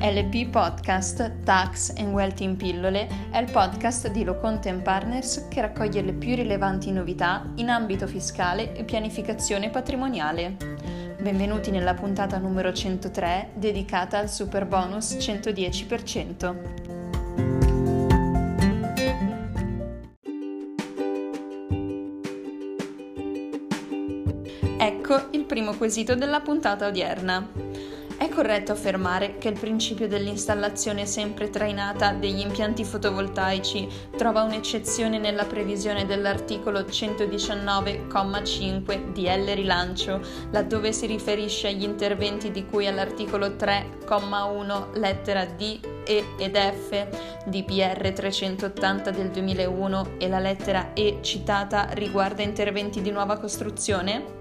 LP Podcast Tax and Wealth in pillole è il podcast di Loconte Partners che raccoglie le più rilevanti novità in ambito fiscale e pianificazione patrimoniale. Benvenuti nella puntata numero 103 dedicata al super bonus 110%. Ecco il primo quesito della puntata odierna. È corretto affermare che il principio dell'installazione sempre trainata degli impianti fotovoltaici trova un'eccezione nella previsione dell'articolo 119,5 DL Rilancio, laddove si riferisce agli interventi di cui all'articolo 3,1 lettera D e ed F DPR 380 del 2001 e la lettera E citata riguarda interventi di nuova costruzione?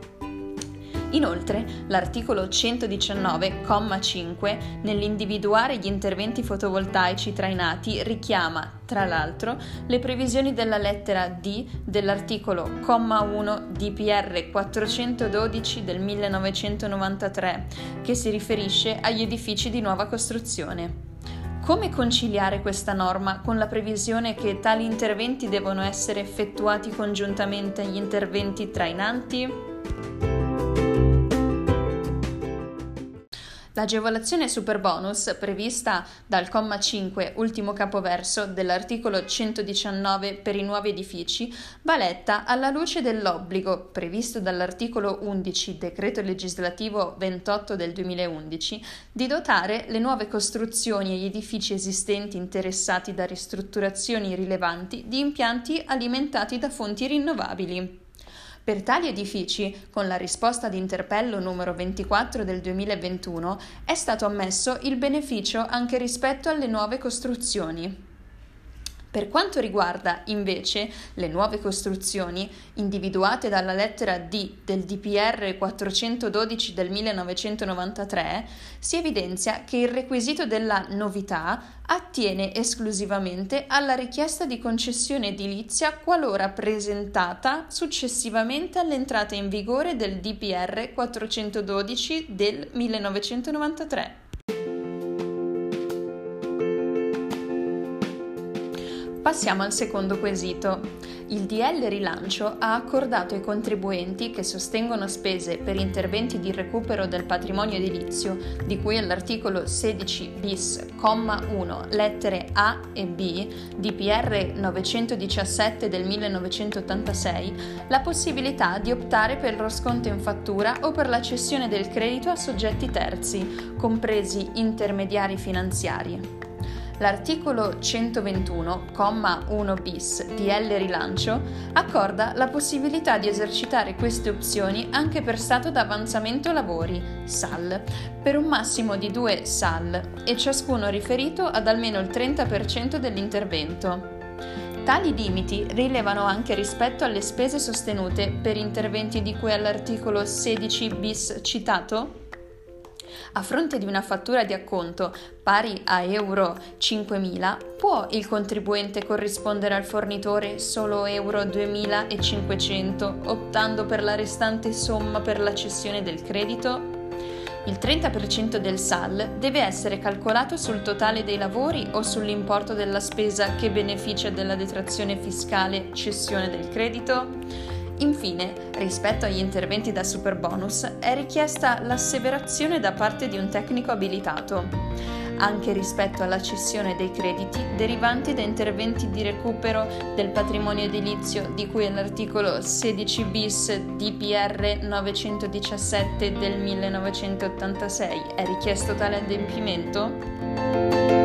Inoltre, l'articolo 119,5 nell'individuare gli interventi fotovoltaici trainati richiama, tra l'altro, le previsioni della lettera D dell'articolo 1 DPR 412 del 1993, che si riferisce agli edifici di nuova costruzione. Come conciliare questa norma con la previsione che tali interventi devono essere effettuati congiuntamente agli interventi trainanti? L'agevolazione super bonus prevista dal comma 5, ultimo capoverso dell'articolo 119 per i nuovi edifici va letta alla luce dell'obbligo previsto dall'articolo 11 decreto legislativo 28 del 2011 di dotare le nuove costruzioni e gli edifici esistenti interessati da ristrutturazioni rilevanti di impianti alimentati da fonti rinnovabili. Per tali edifici, con la risposta di interpello numero 24 del 2021, è stato ammesso il beneficio anche rispetto alle nuove costruzioni. Per quanto riguarda invece le nuove costruzioni individuate dalla lettera D del DPR 412 del 1993, si evidenzia che il requisito della novità attiene esclusivamente alla richiesta di concessione edilizia qualora presentata successivamente all'entrata in vigore del DPR 412 del 1993. Passiamo al secondo quesito. Il DL Rilancio ha accordato ai contribuenti che sostengono spese per interventi di recupero del patrimonio edilizio, di cui all'articolo 16 bis, comma 1, lettere A e B di PR 917 del 1986, la possibilità di optare per lo sconto in fattura o per la cessione del credito a soggetti terzi, compresi intermediari finanziari. L'articolo 121,1 bis di L Rilancio accorda la possibilità di esercitare queste opzioni anche per stato d'avanzamento lavori, SAL, per un massimo di due SAL e ciascuno riferito ad almeno il 30% dell'intervento. Tali limiti rilevano anche rispetto alle spese sostenute per interventi di cui all'articolo 16 bis citato a fronte di una fattura di acconto pari a euro 5.000, può il contribuente corrispondere al fornitore solo euro 2.500 optando per la restante somma per la cessione del credito? Il 30% del SAL deve essere calcolato sul totale dei lavori o sull'importo della spesa che beneficia della detrazione fiscale cessione del credito? Infine, rispetto agli interventi da superbonus, è richiesta l'asseverazione da parte di un tecnico abilitato, anche rispetto alla cessione dei crediti derivanti da interventi di recupero del patrimonio edilizio di cui all'articolo 16 bis DPR 917 del 1986. È richiesto tale adempimento?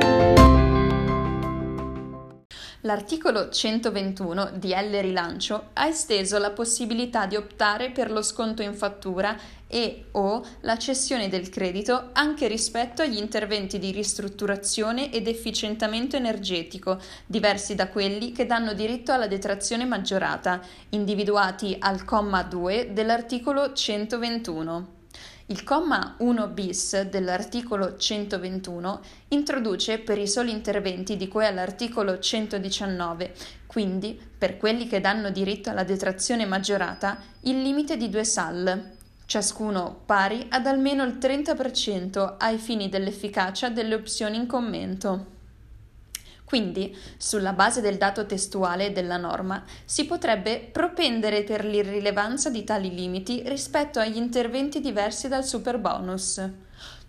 L'articolo 121 di L Rilancio ha esteso la possibilità di optare per lo sconto in fattura e o la cessione del credito anche rispetto agli interventi di ristrutturazione ed efficientamento energetico, diversi da quelli che danno diritto alla detrazione maggiorata, individuati al comma 2 dell'articolo 121. Il comma 1 bis dell'articolo 121 introduce per i soli interventi di cui all'articolo 119, quindi per quelli che danno diritto alla detrazione maggiorata, il limite di due SAL, ciascuno pari ad almeno il 30% ai fini dell'efficacia delle opzioni in commento. Quindi, sulla base del dato testuale della norma, si potrebbe propendere per l'irrilevanza di tali limiti rispetto agli interventi diversi dal superbonus.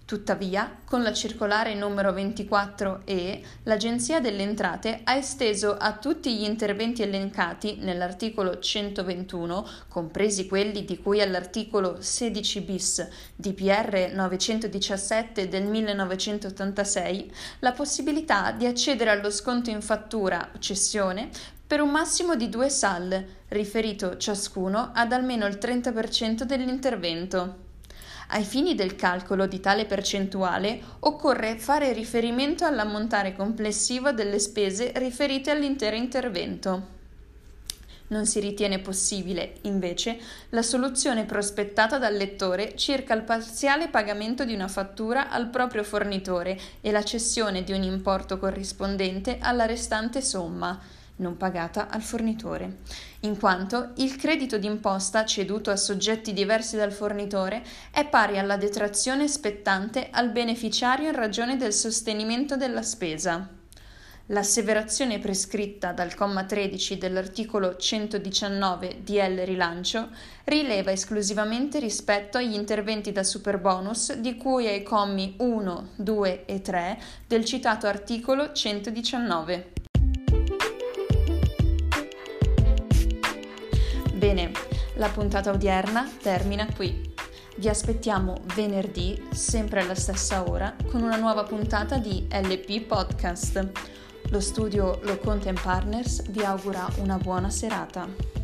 Tuttavia, con la circolare numero 24E, l'Agenzia delle Entrate ha esteso a tutti gli interventi elencati nell'articolo 121, compresi quelli di cui all'articolo 16 bis di PR 917 del 1986, la possibilità di accedere allo sconto in fattura o cessione per un massimo di due SAL, riferito ciascuno ad almeno il 30% dell'intervento. Ai fini del calcolo di tale percentuale occorre fare riferimento all'ammontare complessivo delle spese riferite all'intero intervento. Non si ritiene possibile, invece, la soluzione prospettata dal lettore circa il parziale pagamento di una fattura al proprio fornitore e la cessione di un importo corrispondente alla restante somma non pagata al fornitore, in quanto il credito d'imposta ceduto a soggetti diversi dal fornitore è pari alla detrazione spettante al beneficiario in ragione del sostenimento della spesa. L'asseverazione prescritta dal comma 13 dell'articolo 119 DL Rilancio rileva esclusivamente rispetto agli interventi da superbonus di cui ai commi 1, 2 e 3 del citato articolo 119. La puntata odierna termina qui. Vi aspettiamo venerdì, sempre alla stessa ora, con una nuova puntata di LP Podcast. Lo studio Lo Content Partners vi augura una buona serata.